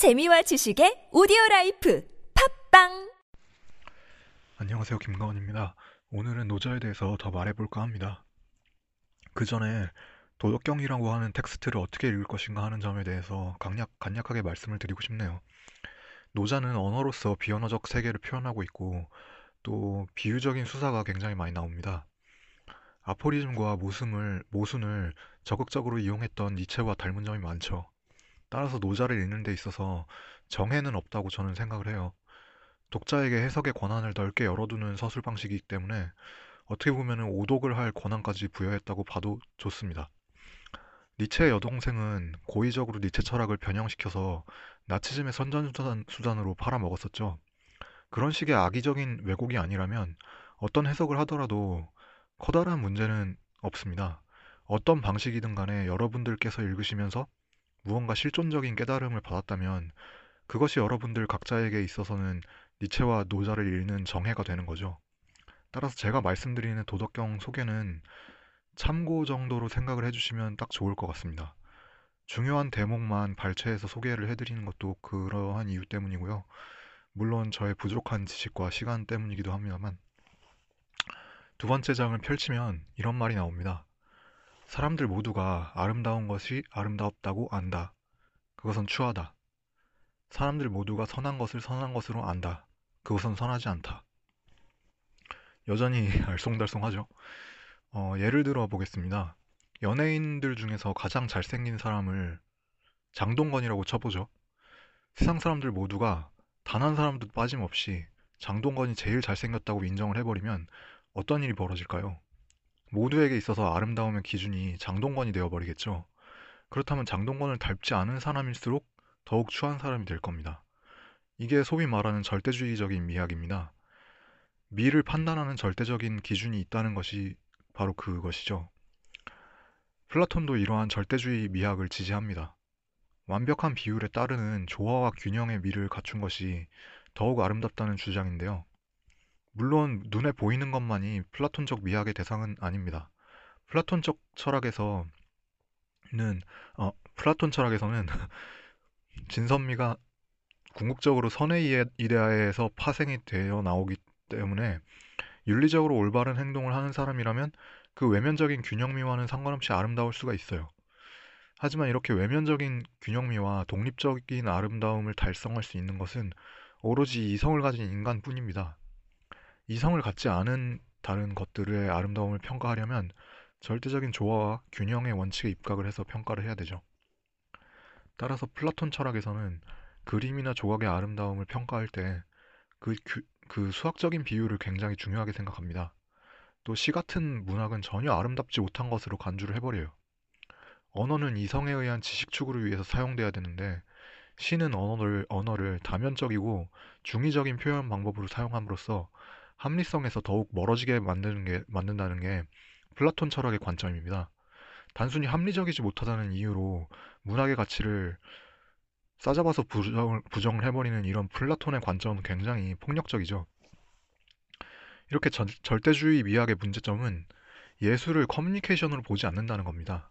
재미와 지식의 오디오 라이프 팝빵 안녕하세요. 김가원입니다. 오늘은 노자에 대해서 더 말해볼까 합니다. 그 전에 도덕경이라고 하는 텍스트를 어떻게 읽을 것인가 하는 점에 대해서 강약, 간략하게 말씀을 드리고 싶네요. 노자는 언어로서 비언어적 세계를 표현하고 있고 또 비유적인 수사가 굉장히 많이 나옵니다. 아포리즘과 모순을, 모순을 적극적으로 이용했던 니체와 닮은 점이 많죠. 따라서 노자를 읽는 데 있어서 정해는 없다고 저는 생각을 해요. 독자에게 해석의 권한을 넓게 열어두는 서술 방식이기 때문에 어떻게 보면 오독을 할 권한까지 부여했다고 봐도 좋습니다. 니체의 여동생은 고의적으로 니체 철학을 변형시켜서 나치즘의 선전수단으로 팔아먹었었죠. 그런 식의 악의적인 왜곡이 아니라면 어떤 해석을 하더라도 커다란 문제는 없습니다. 어떤 방식이든 간에 여러분들께서 읽으시면서 무언가 실존적인 깨달음을 받았다면 그것이 여러분들 각자에게 있어서는 니체와 노자를 읽는 정해가 되는 거죠. 따라서 제가 말씀드리는 도덕경 소개는 참고 정도로 생각을 해주시면 딱 좋을 것 같습니다. 중요한 대목만 발췌해서 소개를 해드리는 것도 그러한 이유 때문이고요. 물론 저의 부족한 지식과 시간 때문이기도 합니다만 두 번째 장을 펼치면 이런 말이 나옵니다. 사람들 모두가 아름다운 것이 아름답다고 안다. 그것은 추하다. 사람들 모두가 선한 것을 선한 것으로 안다. 그것은 선하지 않다. 여전히 알쏭달쏭하죠. 어, 예를 들어 보겠습니다. 연예인들 중에서 가장 잘생긴 사람을 장동건이라고 쳐보죠. 세상 사람들 모두가 단 한 사람도 빠짐없이 장동건이 제일 잘생겼다고 인정을 해버리면 어떤 일이 벌어질까요? 모두에게 있어서 아름다움의 기준이 장동건이 되어버리겠죠. 그렇다면 장동건을 닮지 않은 사람일수록 더욱 추한 사람이 될 겁니다. 이게 소위 말하는 절대주의적인 미학입니다. 미를 판단하는 절대적인 기준이 있다는 것이 바로 그것이죠. 플라톤도 이러한 절대주의 미학을 지지합니다. 완벽한 비율에 따르는 조화와 균형의 미를 갖춘 것이 더욱 아름답다는 주장인데요. 물론 눈에 보이는 것만이 플라톤적 미학의 대상은 아닙니다. 플라톤적 철학에서는 어, 플라톤 철학에서는 진선미가 궁극적으로 선의 이데아에서 파생이 되어 나오기 때문에 윤리적으로 올바른 행동을 하는 사람이라면 그 외면적인 균형미와는 상관없이 아름다울 수가 있어요. 하지만 이렇게 외면적인 균형미와 독립적인 아름다움을 달성할 수 있는 것은 오로지 이성을 가진 인간뿐입니다. 이성을 갖지 않은 다른 것들의 아름다움을 평가하려면 절대적인 조화와 균형의 원칙에 입각을 해서 평가를 해야 되죠. 따라서 플라톤 철학에서는 그림이나 조각의 아름다움을 평가할 때그 그 수학적인 비율을 굉장히 중요하게 생각합니다. 또 시 같은 문학은 전혀 아름답지 못한 것으로 간주를 해버려요. 언어는 이성에 의한 지식 추구를 위해서 사용돼야 되는데 시는 언어를, 언어를 다면적이고 중의적인 표현 방법으로 사용함으로써 합리성에서 더욱 멀어지게 만드는 게, 만든다는 게 플라톤 철학의 관점입니다. 단순히 합리적이지 못하다는 이유로 문학의 가치를 싸잡아서 부정을, 부정을 해버리는 이런 플라톤의 관점은 굉장히 폭력적이죠. 이렇게 전, 절대주의 미학의 문제점은 예술을 커뮤니케이션으로 보지 않는다는 겁니다.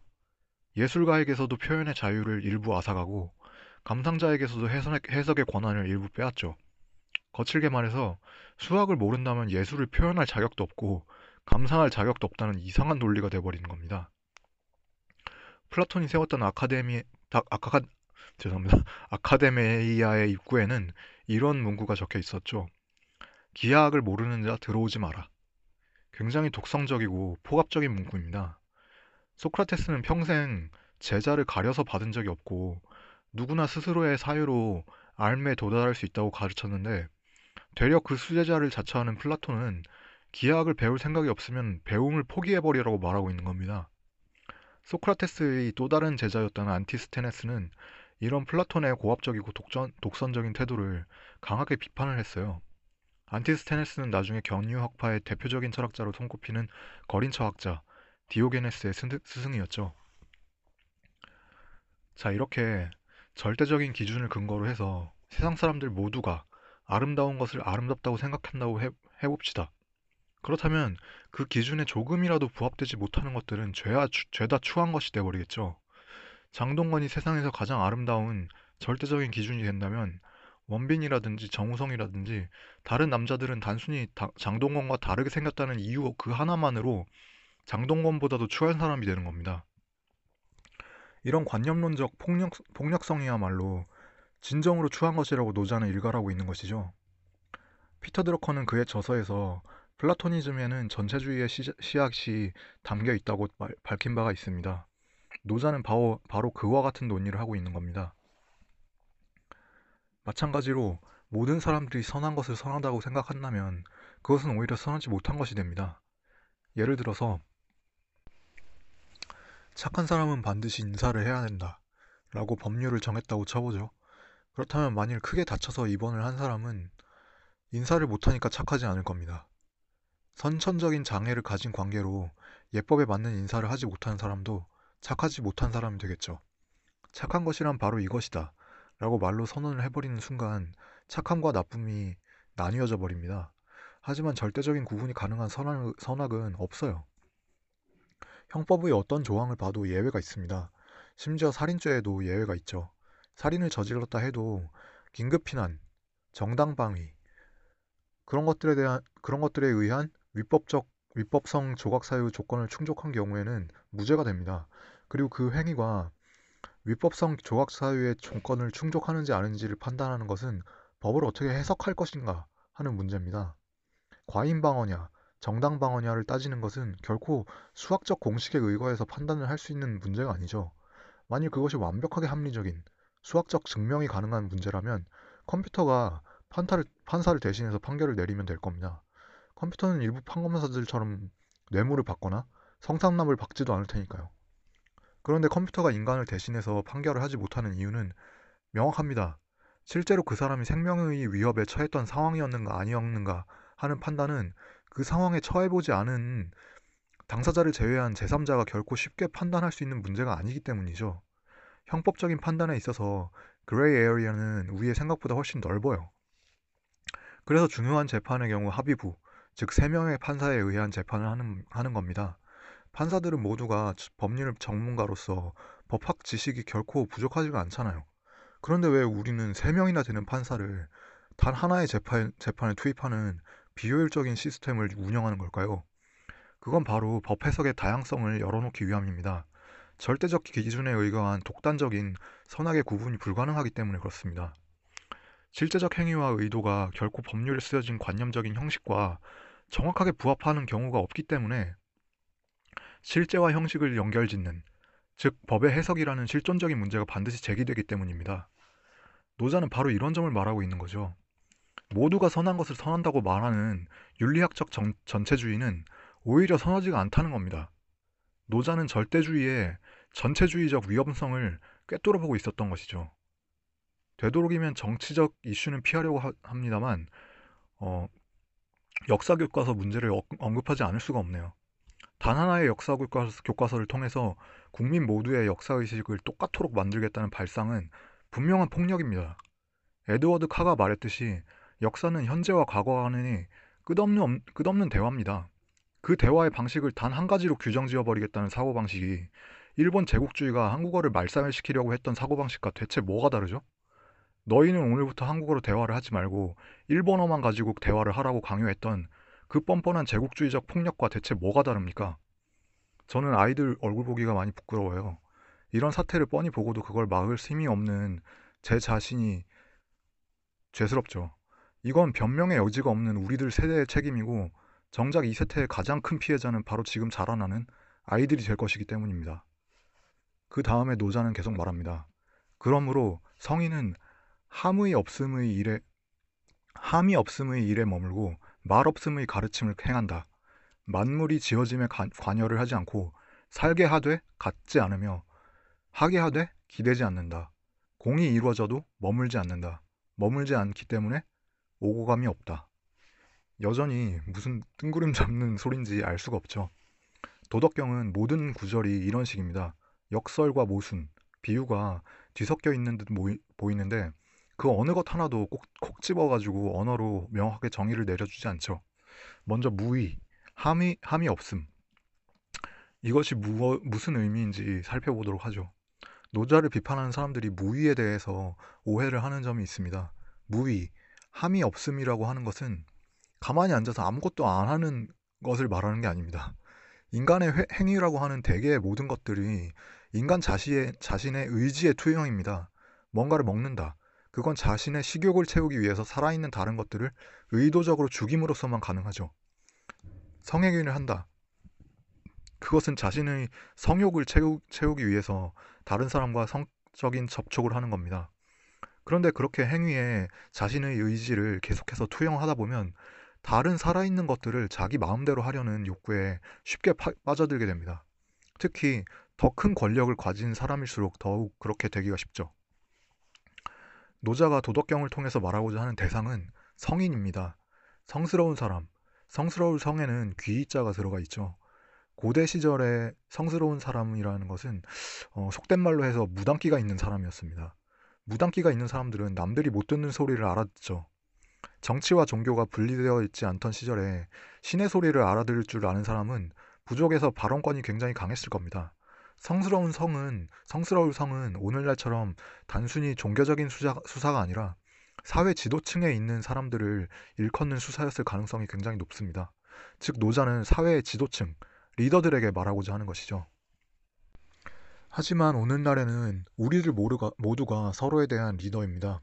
예술가에게서도 표현의 자유를 일부 앗아가고 감상자에게서도 해석, 해석의 권한을 일부 빼앗죠. 거칠게 말해서 수학을 모른다면 예술을 표현할 자격도 없고 감상할 자격도 없다는 이상한 논리가 되어버리는 겁니다. 플라톤이 세웠던 아카데미 아카 죄송합니다. 아카데미아의 입구에는 이런 문구가 적혀 있었죠. 기하학을 모르는 자 들어오지 마라. 굉장히 독선적이고 고압적인 문구입니다. 소크라테스는 평생 제자를 가려서 받은 적이 없고 누구나 스스로의 사유로 앎에 도달할 수 있다고 가르쳤는데 되려 그 수제자를 자처하는 플라톤은 기하학을 배울 생각이 없으면 배움을 포기해버리라고 말하고 있는 겁니다. 소크라테스의 또 다른 제자였던 안티스테네스는 이런 플라톤의 고압적이고 독전, 독선적인 태도를 강하게 비판을 했어요. 안티스테네스는 나중에 경유학파의 대표적인 철학자로 손꼽히는 거린 철학자 디오게네스의 스승이었죠. 자, 이렇게 절대적인 기준을 근거로 해서 세상 사람들 모두가 아름다운 것을 아름답다고 생각한다고 해, 해봅시다. 그렇다면 그 기준에 조금이라도 부합되지 못하는 것들은 죄와, 죄다 추한 것이 되어버리겠죠. 장동건이 세상에서 가장 아름다운 절대적인 기준이 된다면 원빈이라든지 정우성이라든지 다른 남자들은 단순히 다- 장동건과 다르게 생겼다는 이유 그 하나만으로 장동건보다도 추한 사람이 되는 겁니다. 이런 관념론적 폭력, 폭력성이야말로 진정으로 추한 것이라고 노자는 일갈하고 있는 것이죠. 피터 드러커는 그의 저서에서 플라토니즘에는 전체주의의 시, 씨앗이 담겨 있다고 말- 밝힌 바가 있습니다. 노자는 바로, 바로 그와 같은 논의를 하고 있는 겁니다. 마찬가지로 모든 사람들이 선한 것을 선하다고 생각한다면 그것은 오히려 선하지 못한 것이 됩니다. 예를 들어서 착한 사람은 반드시 인사를 해야 된다 라고 법률을 정했다고 쳐보죠. 그렇다면 만일 크게 다쳐서 입원을 한 사람은 인사를 못하니까 착하지 않을 겁니다. 선천적인 장애를 가진 관계로 예법에 맞는 인사를 하지 못하는 사람도 착하지 못한 사람이 되겠죠. 착한 것이란 바로 이것이다. 라고 말로 선언을 해버리는 순간 착함과 나쁨이 나뉘어져 버립니다. 하지만 절대적인 구분이 가능한 선악, 선악은 없어요. 형법의 어떤 조항을 봐도 예외가 있습니다. 심지어 살인죄에도 예외가 있죠. 살인을 저질렀다 해도 긴급 피난, 정당 방위, 그런 것들에 대한, 그런 것들에 의한 위법적, 위법성 조각 사유 조건을 충족한 경우에는 무죄가 됩니다. 그리고 그 행위가 위법성 조각 사유의 조건을 충족하는지 아닌지를 판단하는 것은 법을 어떻게 해석할 것인가 하는 문제입니다. 과잉 방어냐, 정당 방어냐를 따지는 것은 결코 수학적 공식에 의거해서 판단을 할 수 있는 문제가 아니죠. 만일 그것이 완벽하게 합리적인 수학적 증명이 가능한 문제라면 컴퓨터가 판타를, 판사를 대신해서 판결을 내리면 될 겁니다. 컴퓨터는 일부 판검사들처럼 뇌물을 받거나 성상납을 받지도 않을 테니까요. 그런데 컴퓨터가 인간을 대신해서 판결을 하지 못하는 이유는 명확합니다. 실제로 그 사람이 생명의 위협에 처했던 상황이었는가 아니었는가 하는 판단은 그 상황에 처해보지 않은 당사자를 제외한 제3자가 결코 쉽게 판단할 수 있는 문제가 아니기 때문이죠. 형법적인 판단에 있어서 gray area는 우리의 생각보다 훨씬 넓어요. 그래서 중요한 재판의 경우 합의부, 즉 3명의 판사에 의한 재판을 하는, 하는 겁니다. 판사들은 모두가 법률 전문가로서 법학 지식이 결코 부족하지가 않잖아요. 그런데 왜 우리는 3명이나 되는 판사를 단 하나의 재판, 재판에 투입하는 비효율적인 시스템을 운영하는 걸까요? 그건 바로 법 해석의 다양성을 열어놓기 위함입니다. 절대적 기준에 의거한 독단적인 선악의 구분이 불가능하기 때문에 그렇습니다. 실제적 행위와 의도가 결코 법률에 쓰여진 관념적인 형식과 정확하게 부합하는 경우가 없기 때문에 실제와 형식을 연결짓는, 즉 법의 해석이라는 실존적인 문제가 반드시 제기되기 때문입니다. 노자는 바로 이런 점을 말하고 있는 거죠. 모두가 선한 것을 선한다고 말하는 윤리학적 정, 전체주의는 오히려 선하지가 않다는 겁니다. 노자는 절대주의의 전체주의적 위험성을 꿰뚫어 보고 있었던 것이죠. 되도록이면 정치적 이슈는 피하려고 하, 합니다만 어, 역사 교과서 문제를 언급하지 않을 수가 없네요. 단 하나의 역사 교과서 를 통해서 국민 모두의 역사 의식을 똑같도록 만들겠다는 발상은 분명한 폭력입니다. 에드워드 카가 말했듯이 역사는 현재와 과거 간의 끝없는, 끝없는 대화입니다. 그 대화의 방식을 단 한 가지로 규정 지어버리겠다는 사고방식이 일본 제국주의가 한국어를 말살시키려고 했던 사고방식과 대체 뭐가 다르죠? 너희는 오늘부터 한국어로 대화를 하지 말고 일본어만 가지고 대화를 하라고 강요했던 그 뻔뻔한 제국주의적 폭력과 대체 뭐가 다릅니까? 저는 아이들 얼굴 보기가 많이 부끄러워요. 이런 사태를 뻔히 보고도 그걸 막을 힘이 없는 제 자신이 죄스럽죠. 이건 변명의 여지가 없는 우리들 세대의 책임이고 정작 이 세태의 가장 큰 피해자는 바로 지금 자라나는 아이들이 될 것이기 때문입니다. 그 다음에 노자는 계속 말합니다. 그러므로 성인은 함의 없음의 일에 함이 없음의 일에 머물고 말 없음의 가르침을 행한다. 만물이 지어짐에 관여를 하지 않고 살게 하되 갖지 않으며 하게 하되 기대지 않는다. 공이 이루어져도 머물지 않는다. 머물지 않기 때문에 오고 감이 없다. 여전히 무슨 뜬구름 잡는 소린지 알 수가 없죠. 도덕경은 모든 구절이 이런 식입니다. 역설과 모순, 비유가 뒤섞여 있는 듯 보이는데 그 어느 것 하나도 꼭, 콕 집어가지고 언어로 명확하게 정의를 내려주지 않죠. 먼저 무의, 함이, 함이 없음. 이것이 무, 무슨 의미인지 살펴보도록 하죠. 노자를 비판하는 사람들이 무위에 대해서 오해를 하는 점이 있습니다. 무위, 함이 없음이라고 하는 것은 가만히 앉아서 아무것도 안 하는 것을 말하는 게 아닙니다. 인간의 회, 행위라고 하는 대개의 모든 것들이 인간 자신의, 자신의 의지의 투영입니다. 뭔가를 먹는다. 그건 자신의 식욕을 채우기 위해서 살아있는 다른 것들을 의도적으로 죽임으로써만 가능하죠. 성행위를 한다. 그것은 자신의 성욕을 채우, 채우기 위해서 다른 사람과 성적인 접촉을 하는 겁니다. 그런데 그렇게 행위에 자신의 의지를 계속해서 투영하다 보면 다른 살아있는 것들을 자기 마음대로 하려는 욕구에 쉽게 파, 빠져들게 됩니다. 특히 더 큰 권력을 가진 사람일수록 더욱 그렇게 되기가 쉽죠. 노자가 도덕경을 통해서 말하고자 하는 대상은 성인입니다. 성스러운 사람, 성스러울 성에는 귀자가 들어가 있죠. 고대 시절에 성스러운 사람이라는 것은 어, 속된 말로 해서 무당기가 있는 사람이었습니다. 무당기가 있는 사람들은 남들이 못 듣는 소리를 알아듣죠. 정치와 종교가 분리되어 있지 않던 시절에 신의 소리를 알아들을 줄 아는 사람은 부족에서 발언권이 굉장히 강했을 겁니다. 성스러운 성은 성스러울 성은 오늘날처럼 단순히 종교적인 수사, 수사가 아니라 사회 지도층에 있는 사람들을 일컫는 수사였을 가능성이 굉장히 높습니다. 즉 노자는 사회의 지도층, 리더들에게 말하고자 하는 것이죠. 하지만 오늘날에는 우리들 모두가, 모두가 서로에 대한 리더입니다.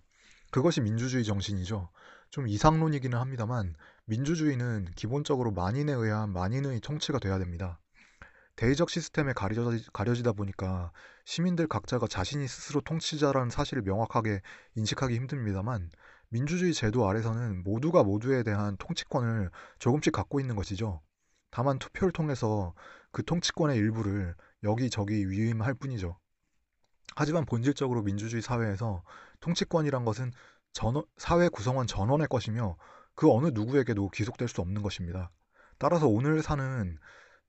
그것이 민주주의 정신이죠. 좀 이상론이기는 합니다만 민주주의는 기본적으로 만인에 의한 만인의 통치가 돼야 됩니다. 대의적 시스템에 가려지, 가려지 다 보니까 시민들 각자가 자신이 스스로 통치자라는 사실을 명확하게 인식하기 힘듭니다만 민주주의 제도 아래서는 모두가 모두에 대한 통치권을 조금씩 갖고 있는 것이죠. 다만 투표를 통해서 그 통치권의 일부를 여기저기 위임할 뿐이죠. 하지만 본질적으로 민주주의 사회에서 통치권이란 것은 전 사회 구성원 전원의 것이며 그 어느 누구에게도 귀속될 수 없는 것입니다. 따라서 오늘 사는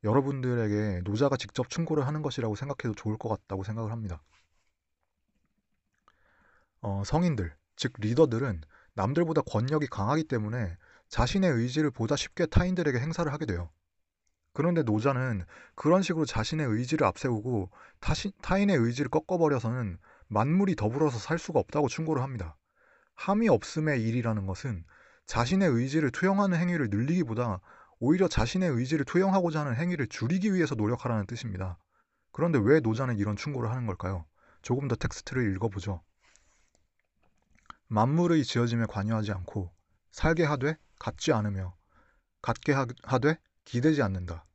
여러분들에게 노자가 직접 충고를 하는 것이라고 생각해도 좋을 것 같다고 생각을 합니다. 어, 성인들, 즉 리더들은 남들보다 권력이 강하기 때문에 자신의 의지를 보다 쉽게 타인들에게 행사를 하게 돼요. 그런데 노자는 그런 식으로 자신의 의지를 앞세우고 타시, 타인의 의지를 꺾어버려서는 만물이 더불어서 살 수가 없다고 충고를 합니다. 함이 없음의 일이라는 것은 자신의 의지를 투영하는 행위를 늘리기보다 오히려 자신의 의지를 투영하고자 하는 행위를 줄이기 위해서 노력하라는 뜻입니다. 그런데 왜 노자는 이런 충고를 하는 걸까요? 조금 더 텍스트를 읽어보죠. 만물의 지어짐에 관여하지 않고 살게 하되 갖지 않으며 갖게 하되 기대지 않는다.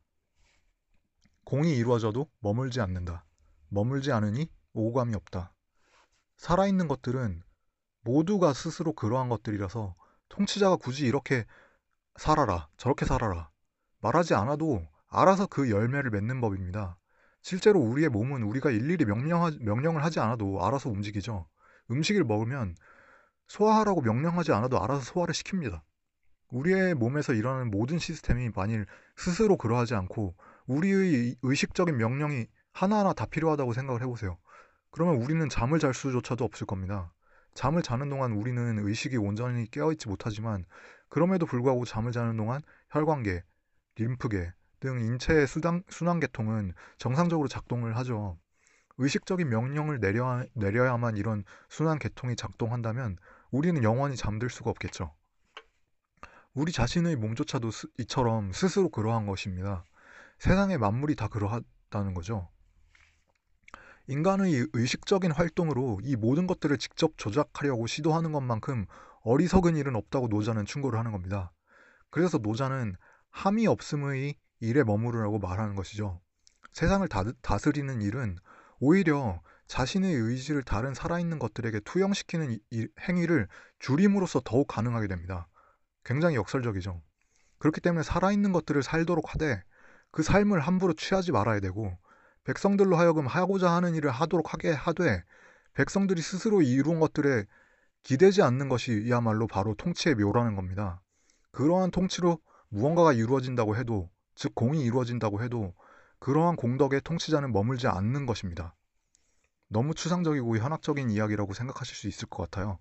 공이 이루어져도 머물지 않는다. 머물지 않으니 오감이 없다. 살아있는 것들은 모두가 스스로 그러한 것들이라서 통치자가 굳이 이렇게 살아라, 저렇게 살아라 말하지 않아도 알아서 그 열매를 맺는 법입니다. 실제로 우리의 몸은 우리가 일일이 명령하, 명령을 하지 않아도 알아서 움직이죠. 음식을 먹으면 소화하라고 명령하지 않아도 알아서 소화를 시킵니다. 우리의 몸에서 일어나는 모든 시스템이 만일 스스로 그러하지 않고 우리의 의식적인 명령이 하나하나 다 필요하다고 생각을 해보세요. 그러면 우리는 잠을 잘 수조차도 없을 겁니다. 잠을 자는 동안 우리는 의식이 온전히 깨어있지 못하지만 그럼에도 불구하고 잠을 자는 동안 혈관계, 림프계 등 인체의 수단, 순환계통은 정상적으로 작동을 하죠. 의식적인 명령을 내려, 내려야만 이런 순환계통이 작동한다면 우리는 영원히 잠들 수가 없겠죠. 우리 자신의 몸조차도 스, 이처럼 스스로 그러한 것입니다. 세상의 만물이 다 그러하다는 거죠. 인간의 의식적인 활동으로 이 모든 것들을 직접 조작하려고 시도하는 것만큼 어리석은 일은 없다고 노자는 충고를 하는 겁니다. 그래서 노자는 함이 없음의 일에 머무르라고 말하는 것이죠. 세상을 다 스리는 일은 오히려 자신의 의지를 다른 살아있는 것들에게 투영시키는 행위를 줄임으로써 더욱 가능하게 됩니다. 굉장히 역설적이죠. 그렇기 때문에 살아있는 것들을 살도록 하되 그 삶을 함부로 취하지 말아야 되고 백성들로 하여금 하고자 하는 일을 하도록 하게 하되 백성들이 스스로 이룬 것들에 기대지 않는 것이야말로 바로 통치의 묘라는 겁니다. 그러한 통치로 무언가가 이루어진다고 해도 즉 공이 이루어진다고 해도 그러한 공덕에 통치자는 머물지 않는 것입니다. 너무 추상적이고 현학적인 이야기라고 생각하실 수 있을 것 같아요.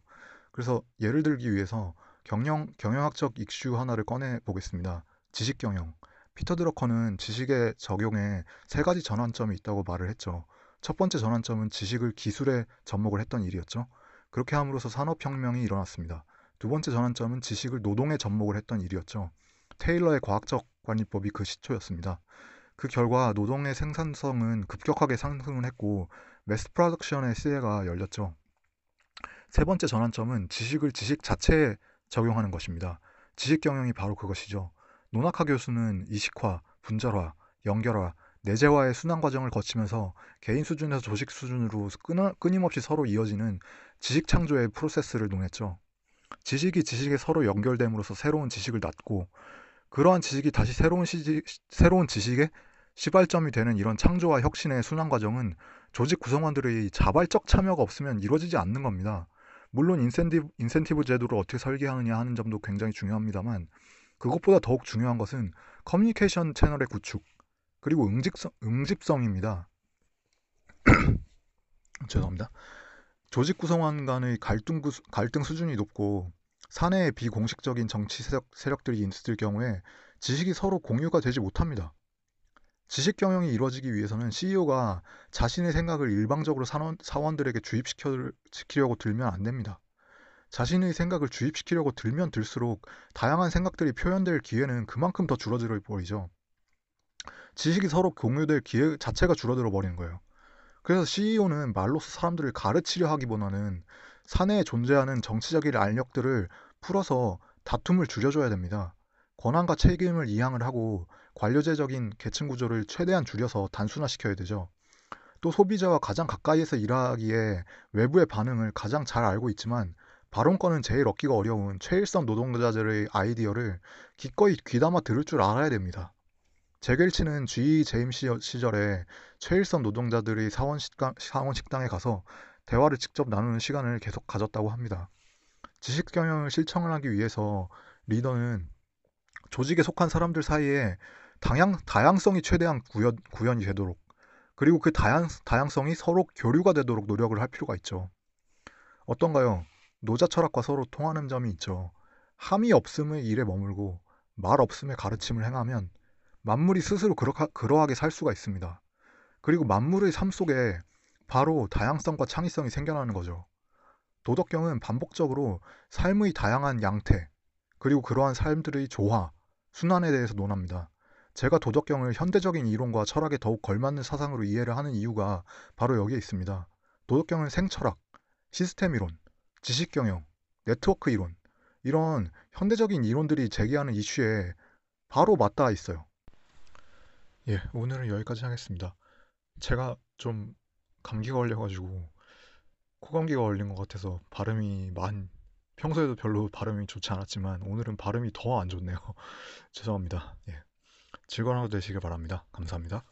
그래서 예를 들기 위해서 경영, 경영학적 익슈 하나를 꺼내 보겠습니다. 지식 경영. 피터 드러커는 지식의 적용에 세 가지 전환점이 있다고 말을 했죠. 첫 번째 전환점은 지식을 기술에 접목을 했던 일이었죠. 그렇게 함으로써 산업혁명이 일어났습니다. 두 번째 전환점은 지식을 노동에 접목을 했던 일이었죠. 테일러의 과학적 관리법이 그 시초였습니다. 그 결과 노동의 생산성은 급격하게 상승을 했고 mass production의 시대가 열렸죠. 세 번째 전환점은 지식을 지식 자체에 적용하는 것입니다. 지식 경영이 바로 그것이죠. 노나카 교수는 이식화, 분절화, 연결화, 내재화의 순환 과정을 거치면서 개인 수준에서 조직 수준으로 끊임없이 서로 이어지는 지식 창조의 프로세스를 논했죠. 지식이 지식에 서로 연결됨으로써 새로운 지식을 낳고 그러한 지식이 다시 새로운, 시지, 새로운 지식의 시발점이 되는 이런 창조와 혁신의 순환 과정은 조직 구성원들의 자발적 참여가 없으면 이루어지지 않는 겁니다. 물론 인센티브, 인센티브 제도를 어떻게 설계하느냐 하는 점도 굉장히 중요합니다만 그것보다 더욱 중요한 것은 커뮤니케이션 채널의 구축 그리고 응집성, 응집성입니다. 죄송합니다. 조직 구성원 간의 갈등, 구, 갈등 수준이 높고 사내의 비공식적인 정치 세력, 세력들이 있을 경우에 지식이 서로 공유가 되지 못합니다. 지식 경영이 이루어지기 위해서는 CEO가 자신의 생각을 일방적으로 사원, 사원들에게 주입시키려고 들면 안 됩니다. 자신의 생각을 주입시키려고 들면 들수록 다양한 생각들이 표현될 기회는 그만큼 더 줄어들어 버리죠. 지식이 서로 공유될 기회 자체가 줄어들어 버리는 거예요. 그래서 CEO는 말로서 사람들을 가르치려 하기보다는 사내에 존재하는 정치적인 알력들을 풀어서 다툼을 줄여줘야 됩니다. 권한과 책임을 이양을 하고 관료제적인 계층 구조를 최대한 줄여서 단순화시켜야 되죠. 또 소비자와 가장 가까이에서 일하기에 외부의 반응을 가장 잘 알고 있지만 발언권은 제일 얻기가 어려운 최일선 노동자들의 아이디어를 기꺼이 귀담아 들을 줄 알아야 됩니다. 제겔치는 G. 제임 시절에 최일선 노동자들의 사원, 식당, 사원 식당에 가서 대화를 직접 나누는 시간을 계속 가졌다고 합니다. 지식 경영을 실천을 하기 위해서 리더는 조직에 속한 사람들 사이에 다양, 다양성이 최대한 구현, 구현이 되도록 그리고 그 다양, 다양성이 서로 교류가 되도록 노력을 할 필요가 있죠. 어떤가요? 노자 철학과 서로 통하는 점이 있죠. 함이 없음의 일에 머물고 말 없음의 가르침을 행하면 만물이 스스로 그러하게 살 수가 있습니다. 그리고 만물의 삶 속에 바로 다양성과 창의성이 생겨나는 거죠. 도덕경은 반복적으로 삶의 다양한 양태, 그리고 그러한 삶들의 조화, 순환에 대해서 논합니다. 제가 도덕경을 현대적인 이론과 철학에 더욱 걸맞는 사상으로 이해를 하는 이유가 바로 여기에 있습니다. 도덕경은 생철학, 시스템 이론, 지식 경영, 네트워크 이론, 이런 현대적인 이론들이 제기하는 이슈에 바로 맞닿아 있어요. 예, 오늘은 여기까지 하겠습니다. 제가 좀 감기가 걸려가지고 코감기가 걸린 것 같아서 발음이 만 평소에도 별로 발음이 좋지 않았지만 오늘은 발음이 더 안 좋네요. 죄송합니다. 예. 즐거운 하루 되시길 바랍니다. 감사합니다.